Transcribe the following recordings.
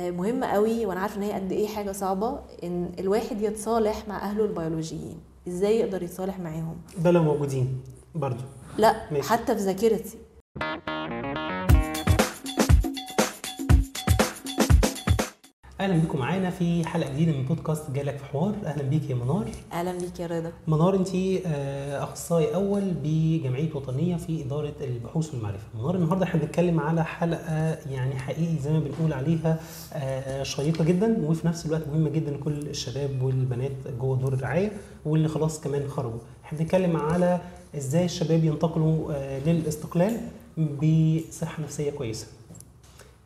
آه، مهم قوي وأنا عارفة إن هي قد إيه حاجة صعبة إن الواحد يتصالح مع أهله البيولوجيين. إزاي يقدر يتصالح معاهم؟ ده لو موجودين برضو. لا ماشي. حتى في ذاكرتي. أهلا بيكم معانا في حلقة جديدة من بودكاست جالك في حوار. أهلا بيك يا منار. أهلا بيك يا رضا. منار أنت آه، أخصائي أول بجمعية وطنية في إدارة البحوث والمعرفة. منار النهارده إحنا بنتكلم على حلقة يعني حقيقي زي ما بنقول عليها آه، شيقة جدا وفي نفس الوقت مهمة جدا لكل الشباب والبنات جوه دور الرعاية واللي خلاص كمان خرجوا. إحنا بنتكلم على إزاي الشباب ينتقلوا آه، للاستقلال بصحة نفسية كويسة.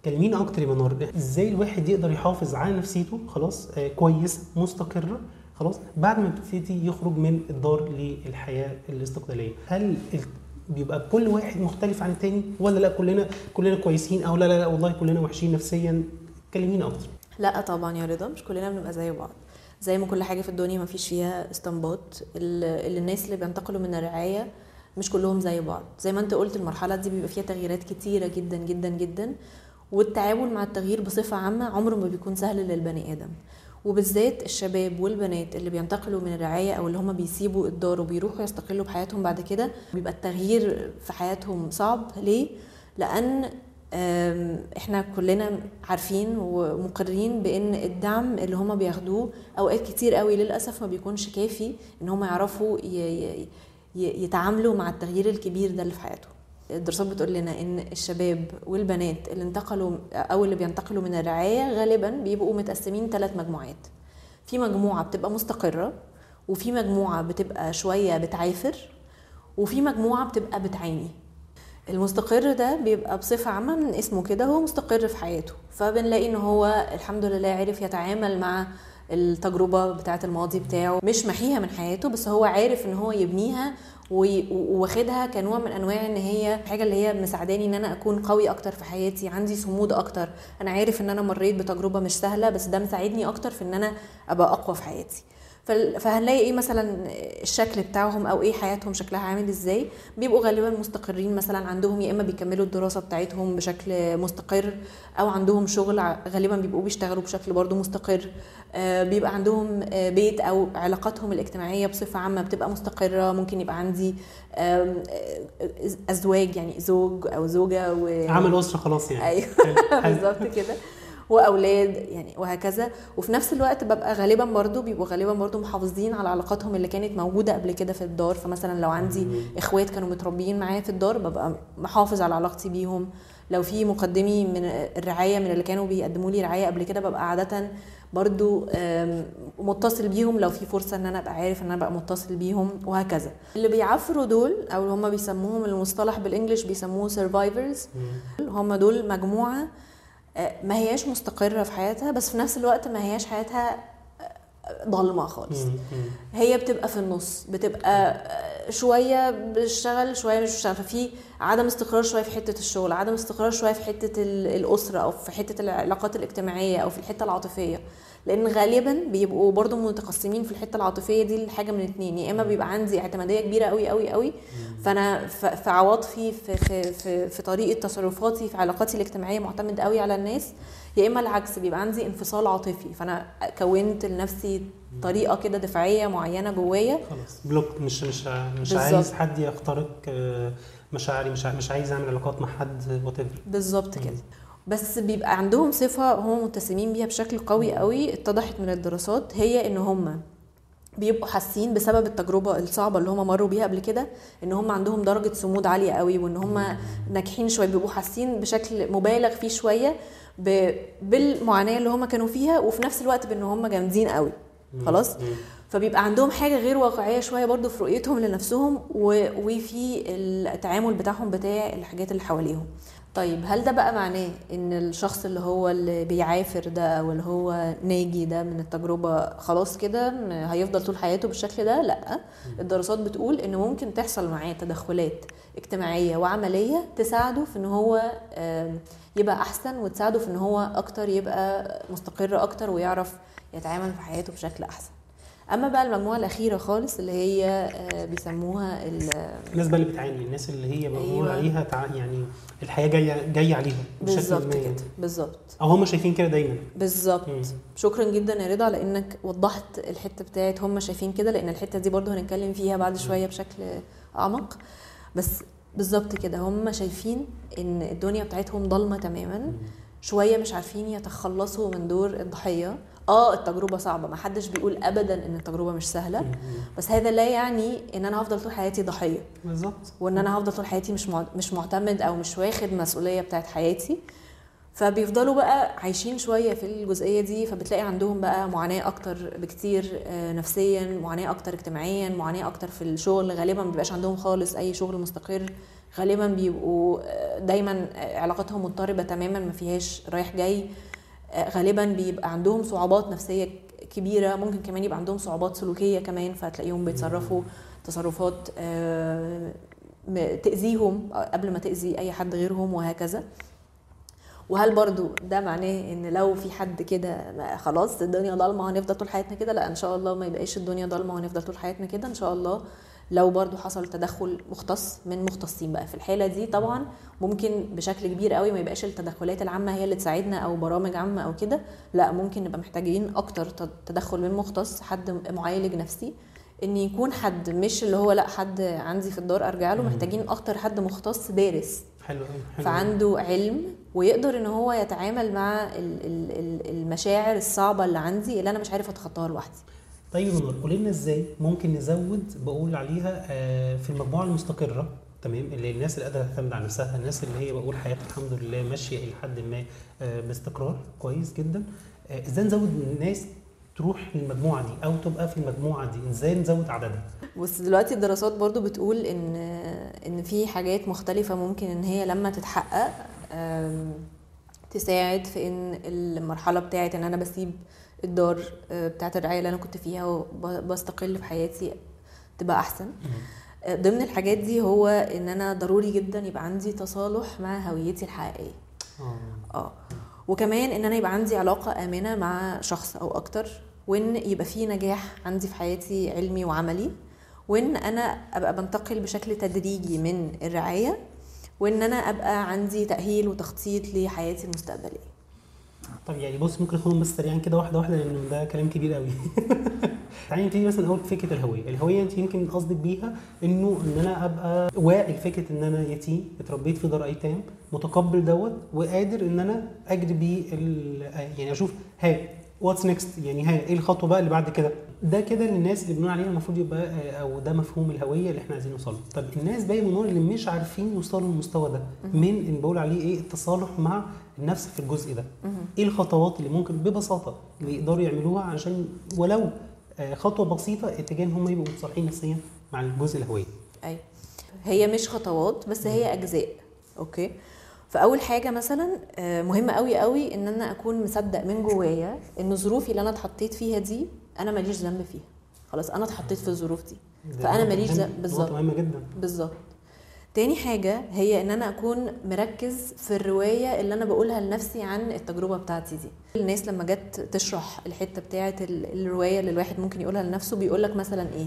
كلمينا أكتر يا منار إزاي الواحد يقدر يحافظ على نفسيته؟ خلاص آه كويس مستقره خلاص بعد ما بيبتدي يخرج من الدار للحياة الاستقلالية. هل بيبقى كل واحد مختلف عن التاني؟ ولا لا كلنا كلنا كويسين؟ أو لا لا, لا والله كلنا وحشين نفسيا؟ كلمينا أكتر. لا طبعا يا رضا مش كلنا بنبقى زي بعض. زي ما كل حاجة في الدنيا ما فيش فيها استنباط. ال- اللي الناس اللي بينتقلوا من الرعاية مش كلهم زي بعض. زي ما أنت قلت المرحلة دي بيبقى فيها تغييرات كتيرة جدا جدا جدا. والتعامل مع التغيير بصفة عامة عمره ما بيكون سهل للبني آدم. وبالذات الشباب والبنات اللي بينتقلوا من الرعاية أو اللي هم بيسيبوا الدار وبيروحوا يستقلوا بحياتهم بعد كده بيبقى التغيير في حياتهم صعب. ليه؟ أم، إحنا كلنا عارفين ومقرين بإن الدعم اللي هما بياخدوه أوقات كتير قوي للأسف ما بيكونش كافي إن هما يعرفوا يتعاملوا مع التغيير الكبير ده اللي في حياتهم. الدراسات بتقول لنا إن الشباب والبنات اللي انتقلوا أو اللي بينتقلوا من الرعاية غالبا بيبقوا متقسمين ثلاث مجموعات. في مجموعة بتبقى مستقرة وفي مجموعة بتبقى شوية بتعافر وفي مجموعة بتبقى بتعاني. المستقر ده بيبقى بصفة عامة من اسمه كده هو مستقر في حياته. فبنلاقي إن هو الحمد لله عرف يتعامل مع التجربة بتاعة الماضي بتاعه. مش محيها من حياته بس هو عارف إن هو يبنيها وواخدها كنوع من أنواع إن هي حاجة اللي هي مساعداني إن أنا أكون قوي أكتر في حياتي عندي صمود أكتر. أنا عارف إن أنا مريت بتجربة مش سهلة بس ده مساعدني أكتر في إن أنا أبقى أقوى في حياتي. فهنلاقي إيه مثلا الشكل بتاعهم أو إيه حياتهم شكلها عامل إزاي؟ بيبقوا غالبا مستقرين مثلا عندهم يا إما بيكملوا الدراسة بتاعتهم بشكل مستقر أو عندهم شغل غالبا بيبقوا بيشتغلوا بشكل برضو مستقر. آه، بيبقى عندهم آه، بيت أو علاقاتهم الاجتماعية بصفة عامة بتبقى مستقرة. ممكن يبقى عندي آه، أزواج يعني زوج أو زوجة و... عمل أسرة خلاص يعني. أيوه. بالظبط كده. وأولاد يعني وهكذا. وفي نفس الوقت ببقى غالبا برضو بيبقوا غالبا برضو محافظين على علاقاتهم اللي كانت موجودة قبل كده في الدار. فمثلا لو عندي إخوات كانوا متربيين معايا في الدار ببقى محافظ على علاقتي بيهم. لو في مقدمي من الرعاية من اللي كانوا بيقدموا لي رعاية قبل كده ببقى عادة برضو متصل بيهم لو في فرصة إن أنا أبقى عارف إن أنا أبقى متصل بيهم وهكذا. اللي بيعافروا دول أو هم بيسموهم المصطلح بالإنجلش بيسموه سرفايفرز. هم دول مجموعة آه، ما هياش مستقرة في حياتها بس في نفس الوقت ما هياش حياتها آه، ضلمة خالص. هي بتبقى في النص بتبقى آه، شوية بتشتغل شوية مش بتشتغل. ففي عدم استقرار شوية في حتة الشغل عدم استقرار شوية في حتة ال- الأسرة أو في حتة العلاقات الاجتماعية أو في الحتة العاطفية. لأن غالبا بيبقوا برضو متقسمين في الحتة العاطفية دي لحاجة من اتنين. يا إما بيبقى عندي اعتمادية كبيرة قوي قوي قوي فأنا في عواطفي في, في في في طريقة تصرفاتي في علاقاتي الاجتماعية معتمد قوي على الناس. يا إما العكس بيبقى عندي انفصال عاطفي. فأنا كونت لنفسي طريقة كده دفاعية معينة جوايا. خلاص. block مش مش مش بالظبط. عايز حد يخترق آه، مشاعري مش مش عايز أعمل علاقات مع حد وات بالظبط. كده. بس بيبقى عندهم صفة هم متسمين بيها بشكل قوي قوي اتضحت من الدراسات هي إن هم بيبقوا حاسين بسبب التجربة الصعبة اللي هم مروا بيها قبل كده إن هم عندهم درجة صمود عالية قوي وإن هم ناجحين شوية بيبقوا حاسين بشكل مبالغ فيه شوية. بالمعاناة اللي هم كانوا فيها وفي نفس الوقت بإن هم جامدين قوي خلاص فبيبقى عندهم حاجة غير واقعية شوية برضو في رؤيتهم لنفسهم. وفي التعامل بتاعهم بتاع الحاجات اللي حواليهم طيب هل ده بقى معناه إن الشخص اللي هو اللي بيعافر ده أو اللي هو ناجي ده من التجربة خلاص كده هيفضل طول حياته بالشكل ده؟ لأ. الدراسات بتقول إن ممكن تحصل معاه تدخلات اجتماعية وعملية تساعده في إن هو يبقى أحسن وتساعده في إن هو أكتر يبقى مستقر أكتر ويعرف يتعامل في حياته بشكل أحسن. أما بقى المجموعة الأخيرة خالص اللي هي آه، بيسموها ال- الناس بقى اللي بتعاني الناس اللي هي بنقول أيوة. عليها تع... يعني الحياة جاية جاية عليهم بالظبط كده يعني. بالظبط. أو هم شايفين كده دايما. بالظبط. شكرا جدا يا رضا لأنك وضحت الحتة بتاعت هم شايفين كده لأن الحتة دي برضو هنتكلم فيها بعد شوية بشكل أعمق. بس بالظبط كده هم شايفين إن الدنيا بتاعتهم ضلمة تماما. شوية مش عارفين يتخلصوا من دور الضحية. آه التجربة صعبة. ما حدش بيقول ابدا إن التجربة مش سهلة. بس هذا لا يعني إن أنا هفضل طول حياتي ضحية. بالظبط. وإن أنا هفضل طول حياتي مش مش معتمد أو مش واخد مسؤولية بتاعت حياتي. فبيفضلوا بقى عايشين شوية في الجزئية دي. فبتلاقي عندهم بقى معاناة أكتر بكتير آه، نفسيا معاناة أكتر اجتماعيا معاناة أكتر في الشغل. غالبا ما بيبقاش عندهم خالص أي شغل مستقر. غالبا بيبقوا آه، دايما علاقاتهم مضطربة تماما ما فيهاش رايح جاي. غالبا بيبقى عندهم صعوبات نفسية كبيرة ممكن كمان يبقى عندهم صعوبات سلوكية كمان فتلاقيهم بيتصرفوا تصرفات آه، م- تأذيهم قبل ما تأذي أي حد غيرهم وهكذا. وهل برضو ده معناه إن لو في حد كده خلاص الدنيا ضلمة هنفضل طول حياتنا كده؟ لا إن شاء الله ما يبقاش الدنيا ضلمة وهنفضل طول حياتنا كده إن شاء الله لو برضو حصل تدخل مختص من مختصين بقى في الحالة دي طبعا ممكن بشكل كبير قوي ما يبقاش التدخلات العامة هي اللي تساعدنا أو برامج عامة أو كده لا ممكن نبقى محتاجين أكتر تد- تدخل من مختص حد معالج نفسي إن يكون حد مش اللي هو لأ حد عندي في الدار أرجع له. محتاجين أكتر حد مختص دارس حلو حلو. فعنده علم ويقدر إن هو يتعامل مع ال- ال- ال- المشاعر الصعبة اللي عندي اللي أنا مش عارف أتخطاها لوحدي طيب يا نور قولي لنا إزاي ممكن نزود بقول عليها آه، في المجموعة المستقرة تمام؟ اللي الناس اللي قادرة تعتمد على نفسها الناس اللي هي بقول حياتها الحمد لله ماشية إلى حد ما آه، باستقرار كويس جدا. آه، إزاي نزود الناس تروح للمجموعة دي أو تبقى في المجموعة دي؟ إزاي نزود عددها؟ بس دلوقتي الدراسات برضو بتقول إن إن في حاجات مختلفة ممكن إن هي لما تتحقق تساعد في إن المرحلة بتاعت إن أنا بسيب الدار آه، بتاعت الرعاية اللي أنا كنت فيها وبستقل في حياتي تبقى أحسن. آه، ضمن الحاجات دي هو إن أنا ضروري جدا يبقى عندي تصالح مع هويتي الحقيقية. آه. آه. وكمان إن أنا يبقى عندي علاقة آمنة مع شخص أو أكتر وإن يبقى في نجاح عندي في حياتي علمي وعملي وإن أنا أبقى بنتقل بشكل تدريجي من الرعاية وإن أنا أبقى عندي تأهيل وتخطيط لحياتي المستقبلية. طب يعني بص ممكن ناخدهم بس سريعا كده واحدة واحدة لأن ده كلام كبير قوي. تعالي نبتدي مثلا اول فكرة الهوية. الهوية أنت يمكن قصدك بيها إنه إن أنا أبقى واعي لفكره إن أنا يتيم اتربيت في دار أيتام متقبل دوت وقادر إن أنا أجري بيه يعني أشوف ها what's next يعني ها إيه الخطوة بقى اللي بعد كده؟ ده كده للناس اللي بنقول عليها المفروض يبقى آه، أو ده مفهوم الهوية اللي إحنا عايزين نوصل له طب الناس باقي من اللي مش عارفين يوصلوا للمستوى ده. من ان بقول عليه إيه التصالح مع النفس في الجزء ده. إيه الخطوات اللي ممكن ببساطة اللي يقدروا يعملوها عشان ولو آه، خطوة بسيطة اتجاه ان هم يبقوا متصالحين نفسيا مع الجزء الهويه أيوه. هي مش خطوات بس هي أجزاء. أوكي؟ فأول حاجة مثلا آه، مهمه قوي قوي إن أنا أكون مصدق من جوايا إن ظروفي اللي أنا اتحطيت فيها دي أنا ماليش ذنب فيها. خلاص أنا اتحطيت في الظروف دي. نقطة ماليش ذنب- بالظبط. مهمة جدا. بالظبط. تاني حاجة هي إن أنا أكون مركز في الرواية اللي أنا بقولها لنفسي عن التجربة بتاعتي دي. الناس لما جت تشرح الحتة بتاعة ال- الرواية اللي الواحد ممكن يقولها لنفسه بيقولك مثلا إيه؟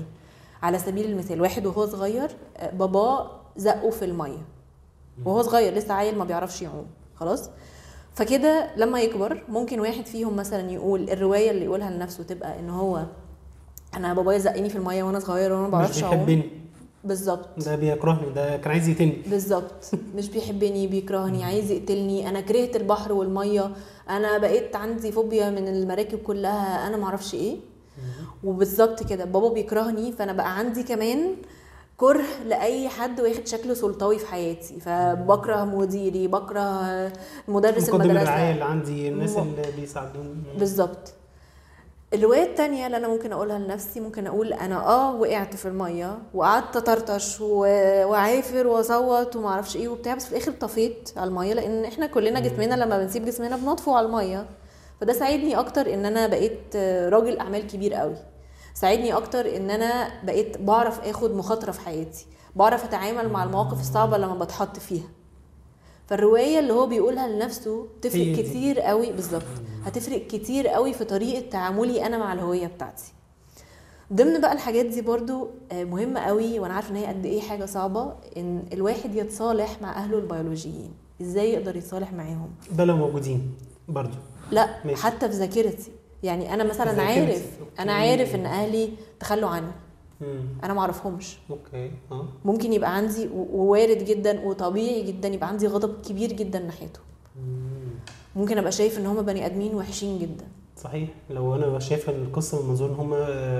على سبيل المثال واحد وهو صغير باباه زقه في المية. وهو صغير لسه عيل ما بيعرفش يعوم. خلاص؟ فكده لما يكبر ممكن واحد فيهم مثلا يقول الرواية اللي يقولها لنفسه تبقى إن هو أنا بابايا زقني في المية وأنا صغير وأنا ما بعرفش أعوم. بالظبط ده بيكرهني ده كان عايز يقتلني. بالظبط مش بيحبني بيكرهني عايز يقتلني. أنا كرهت البحر والمية. أنا بقيت عندي فوبيا من المراكب كلها. أنا معرفش إيه. وبالظبط كده. بابا بيكرهني فأنا بقى عندي كمان كره لأي حد واخد شكل سلطوي في حياتي. فبكره مديري بكره مدرس المدرسة. الرعايه اللي عندي الناس اللي بيساعدوني. بالظبط الرواية التانية اللي أنا ممكن أقولها لنفسي ممكن أقول أنا آه وقعت في المية وقعدت أطرطش و- وأعافر وأصوت ومعرفش إيه وبتاع بس في الآخر طفيت على المية لأن إحنا كلنا جسمنا لما بنسيب جسمنا بنطفو على المية. فده ساعدني أكتر إن أنا بقيت راجل أعمال كبير قوي ساعدني أكتر إن أنا بقيت بعرف آخد مخاطرة في حياتي بعرف أتعامل مع المواقف الصعبة لما بتحط فيها. فالرواية اللي هو بيقولها لنفسه تفرق. كتير قوي بالظبط هتفرق كتير قوي في طريقة تعاملي أنا مع الهوية بتاعتي ضمن بقى الحاجات دي برضو آه، مهمة قوي وأنا عارفة إن هي قد إيه حاجة صعبة إن الواحد يتصالح مع أهله البيولوجيين إزاي يقدر يتصالح معاهم ده لو موجودين برضو لا ماشي. حتى في ذاكرتي يعني أنا مثلا. عارف أنا. عارف إن أهلي تخلوا عني. أنا ما اعرفهمش okay آه. ممكن يبقى عندي ووارد جدا وطبيعي جدا يبقى عندي غضب كبير جدا ناحيته. مم. ممكن أبقى شايف إن هم بني آدمين وحشين جدا. صحيح. لو أنا شايف القصة من منظور ان هم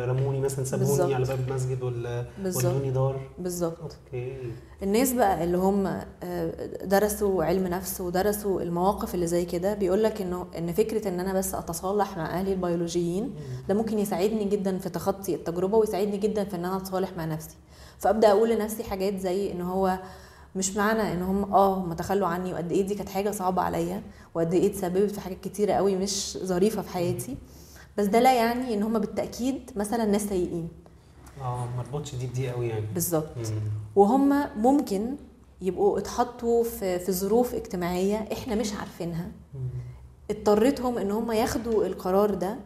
رموني مثلا سابوني. على باب المسجد ولا ودوني دار. بالظبط. okay. الناس بقى اللي هم آه، درسوا علم نفس ودرسوا المواقف اللي زي كده بيقول لك إنه إن فكرة إن أنا بس أتصالح مع أهلي البيولوجيين ده ممكن يساعدني جدا في تخطي التجربة ويساعدني جدا في إن أنا أتصالح مع نفسي. فأبدأ أقول لنفسي حاجات زي إن هو مش معنى ان هم آه هم تخلوا عني وقد إيه دي كانت حاجة صعبة عليا وقد إيه اتسببت في حاجات كتيرة قوي مش ظريفة في حياتي. بس ده لا يعني إن هم بالتأكيد مثلا ناس سيئين. آه مربوطش دي بدي قوي يعني. بالظبط. وهم ممكن يبقوا اتحطوا في في ظروف اجتماعية إحنا مش عارفينها. اضطرتهم إن هم ياخدوا القرار ده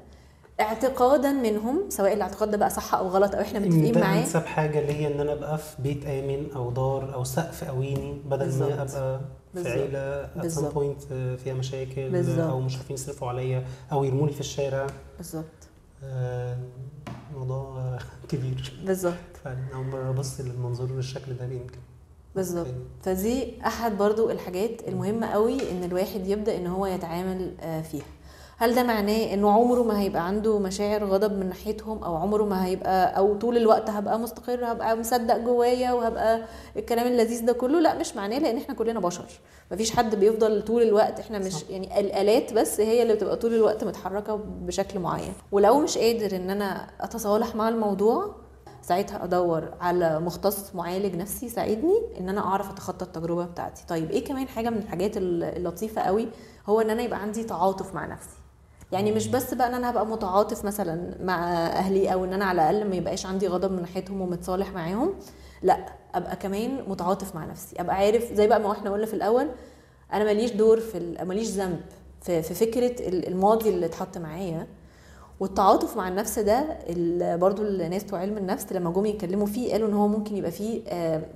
اعتقادا منهم سواء الاعتقاد ده بقى صح أو غلط أو إحنا متفقين ده معاه أنسب حاجة ليا إن أنا أبقى في بيت آمن أو دار أو سقف قويني بدل. ما أبقى في. عيلة بالظبط. point فيها مشاكل بالظبط. أو مش عارفين يصرفوا عليا أو يرموني في الشارع بالظبط آه، موضوع كبير بالظبط فعلا أول مرة أبص للمنظور بالشكل ده يمكن بالظبط. فدي أحد برضو الحاجات المهمة قوي إن الواحد يبدأ إن هو يتعامل آه، فيها هل ده معناه إنه عمره ما هيبقى عنده مشاعر غضب من ناحيتهم أو عمره ما هيبقى أو طول الوقت هبقى مستقر هبقى مصدق جوايا وهبقى الكلام اللذيذ ده كله؟ لأ مش معناه لأن إحنا كلنا بشر. مفيش حد بيفضل طول الوقت إحنا مش صح. يعني الآلات بس هي اللي بتبقى طول الوقت متحركة بشكل معين. ولو مش قادر إن أنا أتصالح مع الموضوع ساعتها أدور على مختص معالج نفسي يساعدني إن أنا أعرف أتخطى التجربة بتاعتي. طيب إيه كمان حاجة من الحاجات اللطيفة قوي؟ هو إن أنا يبقى عندي تعاطف مع نفسي. يعني مش بس بقى إن أنا هبقى متعاطف مثلا مع أهلي أو إن أنا على الأقل ما يبقاش عندي غضب من ناحيتهم ومتصالح معاهم لأ أبقى كمان متعاطف مع نفسي. أبقى عارف زي بقى ما إحنا قلنا في الأول أنا ماليش دور في ال- ماليش ذنب في, في فكرة ال- الماضي اللي اتحط معايا. والتعاطف مع النفس ده برضو الناس بتوع علم النفس لما جم يتكلموا فيه قالوا إن هو ممكن يبقى فيه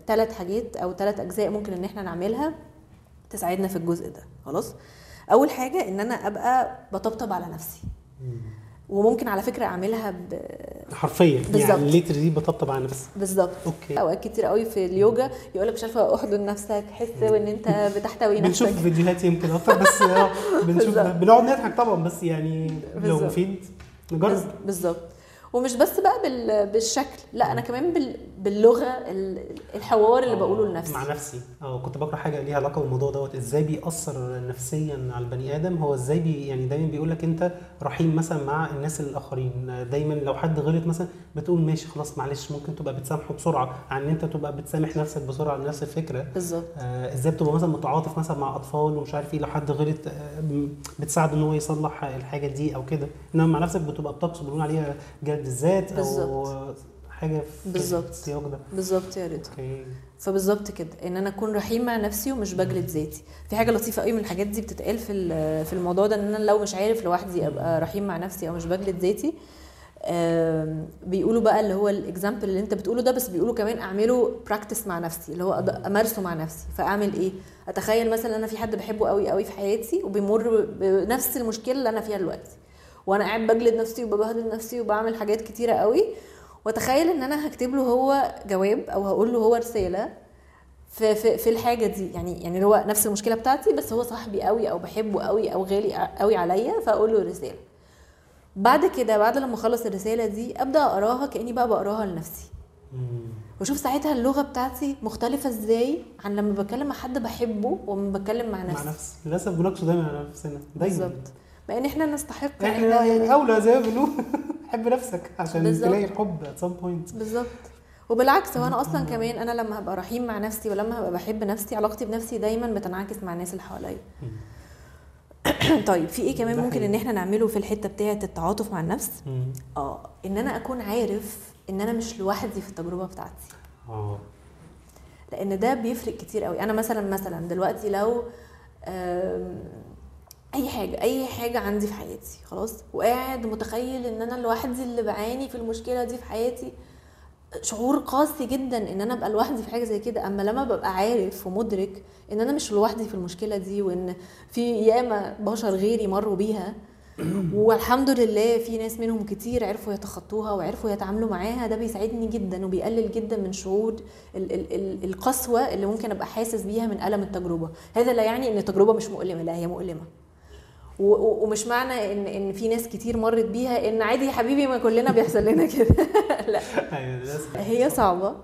ثلاث حاجات أو ثلاث أجزاء ممكن إن إحنا نعملها تساعدنا في الجزء ده. خلاص؟ أول حاجة إن أنا أبقى بطبطب على نفسي مم. وممكن على فكرة أعملها ب... حرفيا بالظبط. يعني literally بطبطب على نفسي بالظبط okay أوقات كتير قوي في اليوجا يقول لك مش عارفة أحضن نفسك حس وإن أنت بتحتوي بنشوف نفسك فيديوهات يمكن أكتر بس آه بنشوف. بنقعد نضحك طبعا بس يعني لو. مفيد نجرب بالظبط ومش بس بقى بال... بالشكل لا أنا كمان بال... باللغة ال- الحوار اللي بقوله لنفسي. مع نفسي. آه كنت بقرأ حاجة ليها علاقة بالموضوع دوت إزاي بيأثر نفسيا على البني آدم؟ هو إزاي بي يعني دايما بيقول لك أنت رحيم مثلا مع الناس الآخرين. دايما لو حد غلط مثلا بتقول ماشي خلاص معلش ممكن تبقى بتسامحه بسرعة عن إن أنت تبقى بتسامح نفسك بسرعة على نفس الفكرة. بالظبط. آه، إزاي بتبقى مثلا متعاطف مثلا مع أطفال ومش عارف إيه لو حد غلط آه، بتساعده إن هو يصلح الحاجة دي أو كده. إنما مع نفسك بتبقى بتقصد بنقول عليها جلد الذات أو. حاجة في بالظبط. ده. بالظبط يا رضا. أوكي. فبالظبط كده إن أنا أكون رحيم مع نفسي ومش بجلد ذاتي. في حاجة لطيفة قوي من الحاجات دي بتتقال في في الموضوع ده إن أنا لو مش عارف لوحدي أبقى رحيم مع نفسي أو مش بجلد ذاتي بيقولوا بقى اللي هو ال example اللي أنت بتقوله ده بس بيقولوا كمان أعمله practice مع نفسي اللي هو أمارسه مع نفسي. فأعمل إيه؟ أتخيل مثلا أنا في حد بحبه قوي قوي في حياتي وبيمر بنفس المشكلة اللي أنا فيها دلوقتي. وأنا قاعد بجلد نفسي وببهدل نفسي وبعمل حاجات كتيرة قوي واتخيل ان أنا هكتب له هو جواب أو هقول له هو رسالة في في في الحاجة دي. يعني يعني هو نفس المشكلة بتاعتي بس هو صاحبي قوي أو بحبه قوي أو غالي قوي عليا فاقول له رسالة. بعد كده بعد لما اخلص الرسالة دي ابدأ اقراها كأني بقى بقراها لنفسي. واشوف ساعتها اللغة بتاعتي مختلفة إزاي عن لما بتكلم مع حد بحبه وما بتكلم مع مع نفسي. نفسي. للأسف بناقشه دايما على نفسنا. دايما. بالظبط. مع إن إحنا نستحق إحنا يعني أولى زي ما بنقول. حب نفسك عشان بالظبط. تلاقي الحب at some point. بالظبط. وبالعكس هو أنا أصلا كمان أنا لما هبقى رحيم مع نفسي ولما هبقى بحب نفسي علاقتي بنفسي دايما بتنعكس مع الناس اللي حواليا. طيب في إيه كمان ممكن. إن إحنا نعمله في الحتة بتاعة التعاطف مع النفس. آه إن أنا أكون عارف إن أنا مش لوحدي في التجربة بتاعتي. آه. لأن ده بيفرق كتير قوي أنا مثلا مثلا دلوقتي لو حاجة أي حاجة عندي في حياتي خلاص؟ وقاعد متخيل إن أنا لوحدي اللي بعاني في المشكلة دي في حياتي. شعور قاسي جدا إن أنا أبقى لوحدي في حاجة زي كده. أما لما ببقى عارف ومدرك إن أنا مش لوحدي في المشكلة دي وإن في ياما بشر غيري مروا بيها والحمد لله في ناس منهم كتير عرفوا يتخطوها وعرفوا يتعاملوا معاها ده بيساعدني جدا وبيقلل جدا من شعور ال- ال- ال- القسوة اللي ممكن أبقى حاسس بيها من ألم التجربة. هذا لا يعني إن التجربة مش مؤلمة لا هي مؤلمة. ومش معنى ان إن في ناس كتير مرت بيها إن عادي يا حبيبي ما كلنا بيحصل لنا كده. لا. للاسف هي صعبة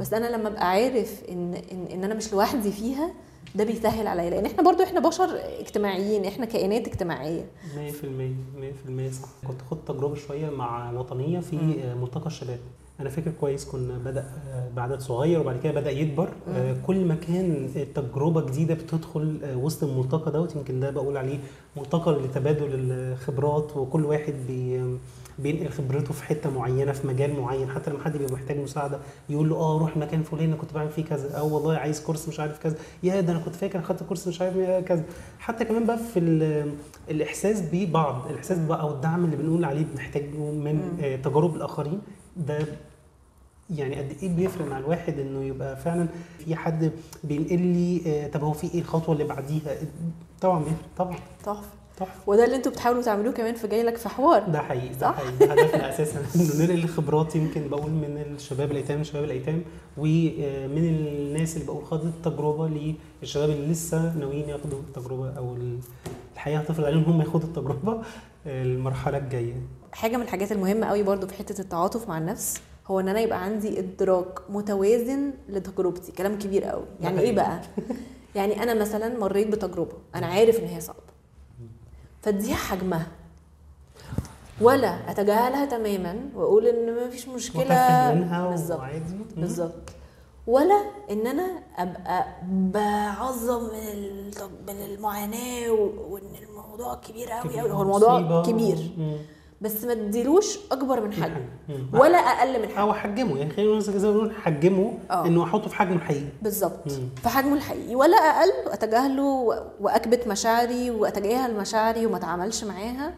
بس أنا لما أبقى عارف ان ان, إن أنا مش لوحدي فيها ده بيسهل عليا. لأن إحنا برضو إحنا بشر اجتماعيين إحنا كائنات اجتماعية. 100% 100% صح. كنت خدت تجربة شوية مع وطنية في ملتقى الشباب. أنا فاكر كويس كنا بدأ آه، بعدد صغير وبعد كده بدأ يكبر. آه، كل ما كان تجربة جديدة بتدخل آه، وسط الملتقى دوت يمكن ده بقول عليه ملتقى لتبادل الخبرات وكل واحد بي بينقل خبرته في حتة معينة في مجال معين. حتى لما حد بيبقى محتاج مساعدة يقول له آه روح مكان فلان أنا كنت بعمل فيه كذا. أو والله عايز كورس مش عارف كذا. يا ده أنا كنت فاكر اخدت كورس مش عارف كذا. حتى كمان بقى في ال- الإحساس ببعض الإحساس بقى أو الدعم اللي بنقول عليه بنحتاجه من تجارب الآخرين ده يعني قد إيه بيفرق مع الواحد إنه يبقى فعلا في حد بينقل لي آه، طب هو في إيه الخطوة اللي بعديها؟ طبعا بيفرق طبعا. تحفة. وده اللي أنتوا بتحاولوا تعملوه كمان في جاي لك في حوار. ده حقيقي ده؟ حقيقي. ده هدفنا أساسا. إنه ننقل الخبرات يمكن بقول من الشباب الأيتام شباب الأيتام ومن الناس اللي بقول خدت التجربة للشباب اللي لسه ناويين ياخدوا التجربة أو الحياة هتفرض عليهم هم ياخدوا التجربة المرحلة الجاية. حاجة من الحاجات المهمة قوي برضو في حتة التعاطف مع النفس. هو إن أنا يبقى عندي إدراك متوازن لتجربتي. كلام كبير قوي. يعني إيه بقى؟ يعني أنا مثلا مريت بتجربة. أنا عارف إن هي صعبة. فاديها حجمها. ولا أتجاهلها تماما وأقول إن ما فيش مشكلة. بالظبط. بالظبط. ولا إن أنا أبقى بعظم من المعاناه وإن الموضوع كبير قوي هو الموضوع. كبير. مم. بس ما اديلوش أكبر من حجمه. ولا أقل من حجمه. أو حجمه. يعني خلينا نقول زي ما بنقول حجمه آه. إنه أحطه في حجمه الحقيقي. بالظبط. في حجمه الحقيقي. ولا أقل وأتجاهله و- وأكبت مشاعري وأتجاهل مشاعري وما أتعاملش معاها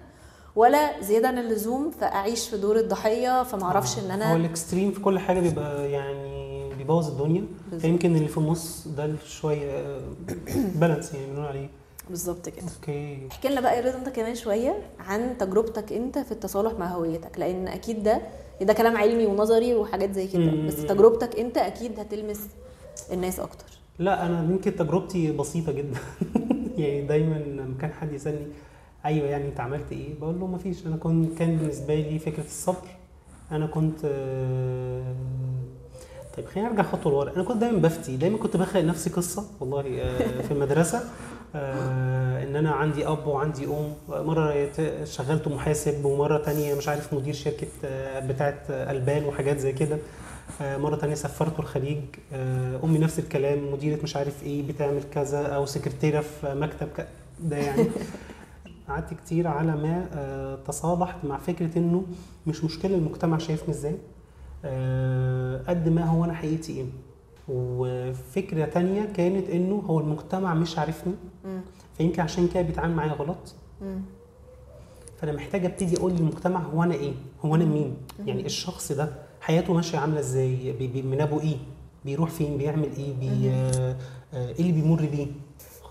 ولا زيادة عن اللزوم فأعيش في دور الضحية فما أعرفش إن هو أنا ال extreme في كل حاجة بيبقى يعني بيبوظ الدنيا. فيمكن اللي في النص ده شوية balance يعني بنقول عليه. بالظبط كده. okay. احكي لنا بقى يا رضا انت كمان شوية عن تجربتك انت في التصالح مع هويتك لأن أكيد ده ده كلام علمي ونظري وحاجات زي كده. بس تجربتك انت أكيد هتلمس الناس أكتر. لا أنا يمكن تجربتي بسيطة جدا. يعني دايما لما كان حد يسألني أيوه يعني أنت عملت إيه؟ بقول له ما فيش أنا كنت كان بالنسبة لي فكرة الصبر. أنا كنت آه، طيب خلينا نرجع خطوه لورا أنا كنت دايما بفتي. دايما كنت بخلق نفسي قصة والله آه، في المدرسة. آه، إن أنا عندي أب وعندي أم. مرة شغلت محاسب ومرة تانية مش عارف مدير شركة آه، بتاعه آه، ألبان وحاجات زي كده. آه، مرة تانية سافرته الخليج. أمي نفس الكلام مديرة مش عارف إيه بتعمل كذا أو سكرتيرة في مكتب. ده يعني. قعدت كتير على ما تصالحت مع فكرة إنه مش مشكلة المجتمع شايفني إزاي. آه، قد ما هو أنا حقيقتي إيه. وفكرة تانية كانت إنه هو المجتمع مش عارفني. فيمكن عشان كده بيتعامل معايا غلط. فأنا محتاج أبتدي أقول للمجتمع هو أنا إيه؟ هو أنا مين؟ يعني الشخص ده حياته ماشية عاملة إزاي؟ بي- بي- من ابو إيه؟ بيروح فين؟ بيعمل إيه؟ بي آه، آه، إيه اللي بيمر بيه؟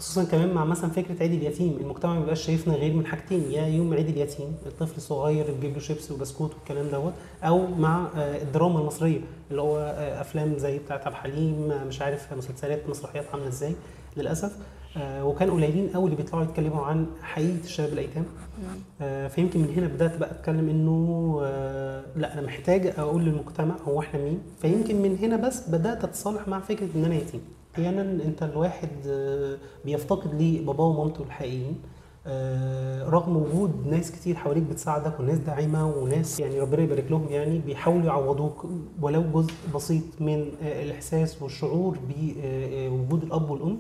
خصوصا كمان مع مثلا فكرة عيد اليتيم المجتمع ما بيبقاش شايفنا غير من حاجتين يا يوم عيد اليتيم الطفل الصغير بيجيب له شيبسي وبسكوت والكلام دوت أو مع آه، الدراما المصرية اللي هو آه، أفلام زي بتاعت عبد الحليم مش عارف مسلسلات مسرحيات عاملة إزاي للأسف آه، وكان قليلين قوي اللي بيطلعوا يتكلموا عن حقيقة الشباب الأيتام. فيمكن من هنا بدأت بقى أتكلم إنه لا أنا محتاج أقول للمجتمع هو إحنا مين. فيمكن من هنا بس بدأت أتصالح مع فكرة إن أنا يتيم. أحيانا أنت الواحد آه، بيفتقد ليه ومامته الحقيقيين. آه، رغم وجود ناس كتير حواليك بتساعدك وناس داعمة وناس يعني ربنا يبارك لهم يعني بيحاولوا يعوضوك ولو جزء بسيط من آه، الإحساس والشعور بوجود الأب والأم.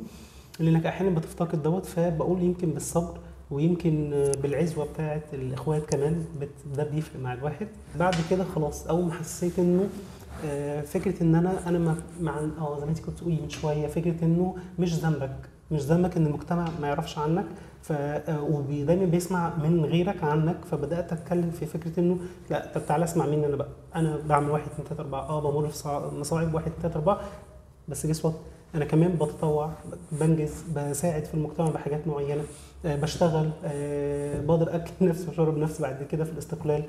لأنك أحيانا بتفتقد دوت فبقول يمكن بالصبر ويمكن بالعزوة بتاعه الإخوات كمان ده بيفرق مع الواحد. بعد كده خلاص أول ما حسيت إنه فكرة إن أنا أنا مع آه زي ما انت كنت بتقولي من شوية فكرة إنه مش ذنبك. مش ذنبك إن المجتمع ما يعرفش عنك ف آه، ودايما بيسمع من غيرك عنك فبدأت أتكلم في فكرة إنه لا طب تعالى اسمع مني أنا بقى. أنا بعمل واحد اتنين تلاتة أربعة. آه بمر في مصاعب واحد اتنين تلاتة أربعة. بس جس وات أنا كمان بتطوع بنجز بساعد في المجتمع بحاجات معينة. آه، بشتغل آه، بقدر أكل نفسي واشرب نفسي بعد كده في الاستقلال.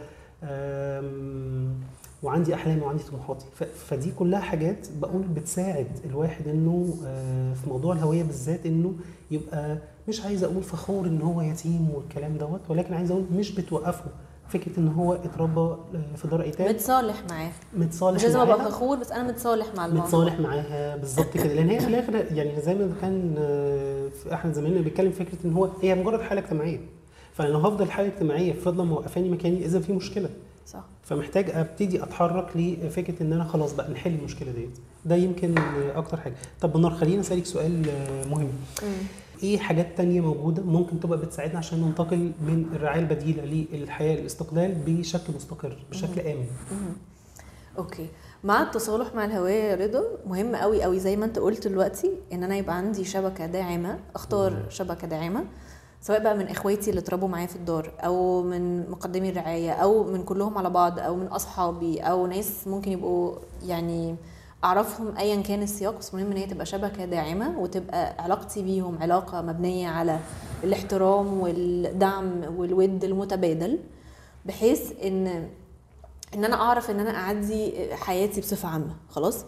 وعندي احلامي وعندي طموحاتي فدي كلها حاجات بقول بتساعد الواحد إنه آه، في موضوع الهوية بالذات إنه يبقى مش عايز أقول فخور إن هو يتيم والكلام دوت ولكن عايز أقول مش بتوقفه. فكرة إن هو اتربى آه، في دار أيتام. متصالح معاه متصالح مش لازم أبقى معاها. فخور بس أنا متصالح مع الموضوع. متصالح معاها بالظبط كده. لأن هي في الآخر يعني زي ما كان آه، أحد زمايلنا بيتكلم فكرة إن هو هي مجرد حالة اجتماعية. فأنا لو هفضل حالة اجتماعية فضلا موقفاني مكاني إذا في مشكلة. صح. فمحتاج أبتدي أتحرك لفكرة إن أنا خلاص بقى نحل المشكلة ديت. ده يمكن أكتر حاجة. طب بنار خليني أسألك سؤال آه، مهم. إيه حاجات تانية موجودة ممكن تبقى بتساعدنا عشان ننتقل من الرعاية البديلة للحياة الاستقلال بشكل مستقر بشكل آمن. أوكي. مع التصالح مع الهوية يا رضا مهم قوي قوي زي ما أنت قلت دلوقتي إن أنا يبقى عندي شبكة داعمة أختار شبكة داعمة. سواء بقى من إخواتي اللي اتربوا معايا في الدار أو من مقدمي الرعاية أو من كلهم على بعض أو من أصحابي أو ناس ممكن يبقوا يعني أعرفهم ايا كان السياق بس مهم إن هي تبقى شبكة داعمة وتبقى علاقتي بيهم علاقة مبنية على الاحترام والدعم والود المتبادل بحيث إن إن أنا أعرف إن أنا أعدي حياتي بصفة عامة خلاص؟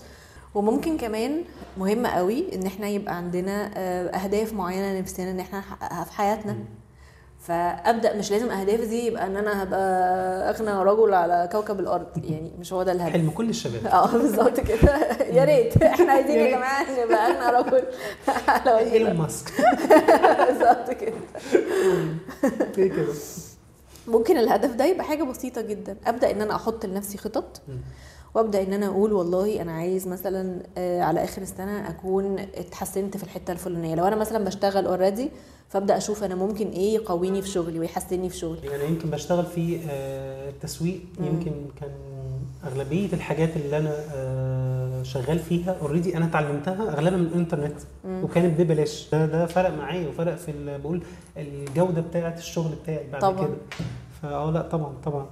وممكن كمان مهم قوي إن إحنا يبقى عندنا آه، أهداف معينة نفسنا إن إحنا نحققها في حياتنا. فأبدأ مش لازم اهدافي دي يبقى إن أنا هبقى أغنى رجل على كوكب الأرض. يعني مش هو ده الهدف. حلم كل الشباب. آه بالظبط كده. يا ريت. إحنا عايزين يا. جماعة نبقى أغنى رجل على وجه ايلون. ماسك. بالظبط كده. كده؟ ممكن الهدف ده يبقى حاجة بسيطة جدا أبدأ إن أنا أحط لنفسي خطط. وأبدأ إن أنا أقول والله أنا عايز مثلا آه، على آخر السنة أكون اتحسنت في الحتة الفلانية لو أنا مثلا بشتغل already فأبدأ أشوف أنا ممكن إيه يقويني في شغلي ويحسنني في شغلي يعني يمكن بشتغل في آه، التسويق مم. يمكن كان أغلبية الحاجات اللي أنا آه، شغال فيها. already أنا اتعلمتها أغلبها من الإنترنت مم. وكانت ببلاش. ده ده فرق معايا وفرق في بقول الجودة بتاعه الشغل بتاعي بعد طبعاً. كده فأه لأ طبعا طبعا.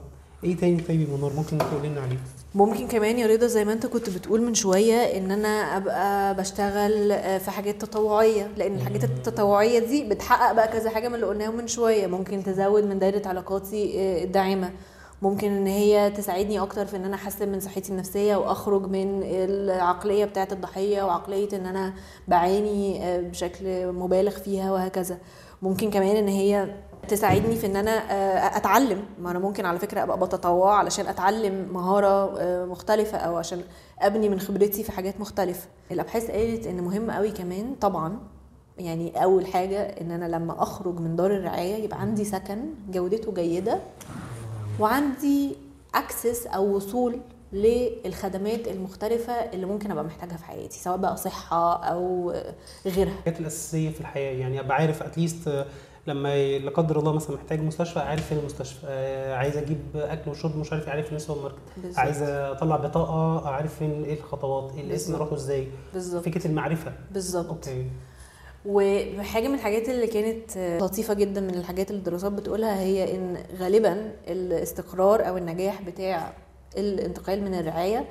إيه تاني طيب يا منور ممكن تقول لنا عليه؟ ممكن كمان يا رضا زي ما أنت كنت بتقول من شوية إن أنا أبقى بشتغل آه، في حاجات تطوعية لأن الحاجات التطوعية دي بتحقق بقى كذا حاجة من اللي قلناهم من شوية. ممكن تزود من دايرة علاقاتي آه، الداعمة. ممكن إن هي تساعدني أكتر في إن أنا أحسن من صحتي النفسية وأخرج من العقلية بتاعة الضحية وعقلية إن أنا بعاني آه، بشكل مبالغ فيها وهكذا. ممكن كمان إن هي تساعدني في إن أنا آه، أتعلم. ما أنا ممكن على فكرة أبقى بتطوع علشان أتعلم مهارة آه، مختلفة أو عشان أبني من خبرتي في حاجات مختلفة. الأبحاث قالت إن مهم قوي كمان طبعا. يعني أول حاجة إن أنا لما أخرج من دار الرعاية يبقى عندي سكن جودته جيدة. وعندي اكسس أو وصول للخدمات المختلفة اللي ممكن أبقى محتاجها في حياتي سواء بقى صحة أو غيرها. الحاجات الأساسية في الحياة يعني أبقى عارف at least لما لا قدر الله مثلا محتاج مستشفى عارف فين المستشفى. آه، عايز أجيب أكل وشرب مش عارف عارف فين السوبر ماركت. عايز أطلع بطاقة عارف فين إيه الخطوات إيه الاسم. اروحه إزاي. بالظبط. فكرة المعرفة. بالظبط. okay. وحاجة من الحاجات اللي كانت لطيفة جدا من الحاجات اللي الدراسات بتقولها هي إن غالبا الاستقرار أو النجاح بتاع الانتقال من الرعاية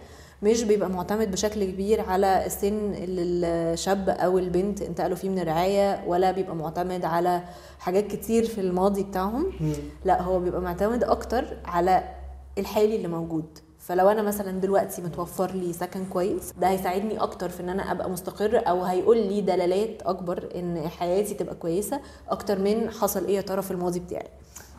مش بيبقى معتمد بشكل كبير على السن اللي الشاب أو البنت انتقلوا فيه من الرعاية ولا بيبقى معتمد على حاجات كتير في الماضي بتاعهم. لا هو بيبقى معتمد أكتر على الحالي اللي موجود فلو أنا مثلا دلوقتي متوفر لي سكن كويس ده هيساعدني أكتر في إن أنا أبقى مستقر أو هيقول لي دلالات أكبر إن حياتي تبقى كويسة أكتر من حصل إيه يا ترى في الماضي بتاعي.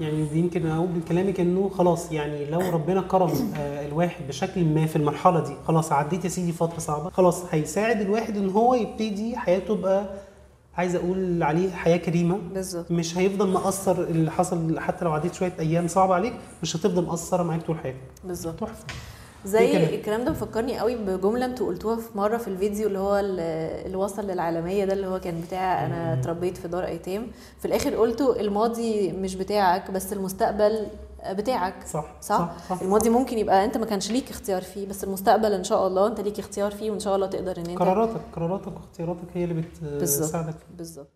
يعني دي يمكن أقول من كلامك إنه خلاص يعني لو ربنا كرم آه، الواحد بشكل ما في المرحلة دي خلاص عديت يا سيدي فترة صعبة خلاص هيساعد الواحد إن هو يبتدي حياته تبقى عايز أقول عليه حياة كريمة. بالظبط. مش هيفضل مأثر اللي حصل حتى لو عديت شوية أيام صعبه عليك مش هتفضل مأثره معاك طول حياتك. بالظبط. تحفة. زي إيه؟ الكلام ده مفكرني قوي بجملة أنتوا قلتوها في مرة في الفيديو اللي هو ال- اللي وصل للعالمية ده اللي هو كان بتاع أنا. اتربيت في دار أيتام. في الآخر قلتوا الماضي مش بتاعك بس المستقبل بتاعك صح صح؟ صح, صح. الماضي ممكن يبقى أنت ما كانش ليك اختيار فيه بس المستقبل إن شاء الله أنت ليك اختيار فيه وإن شاء الله تقدر إن أنت قراراتك قراراتك واختياراتك هي اللي بالظبط. بتساعدك بالظبط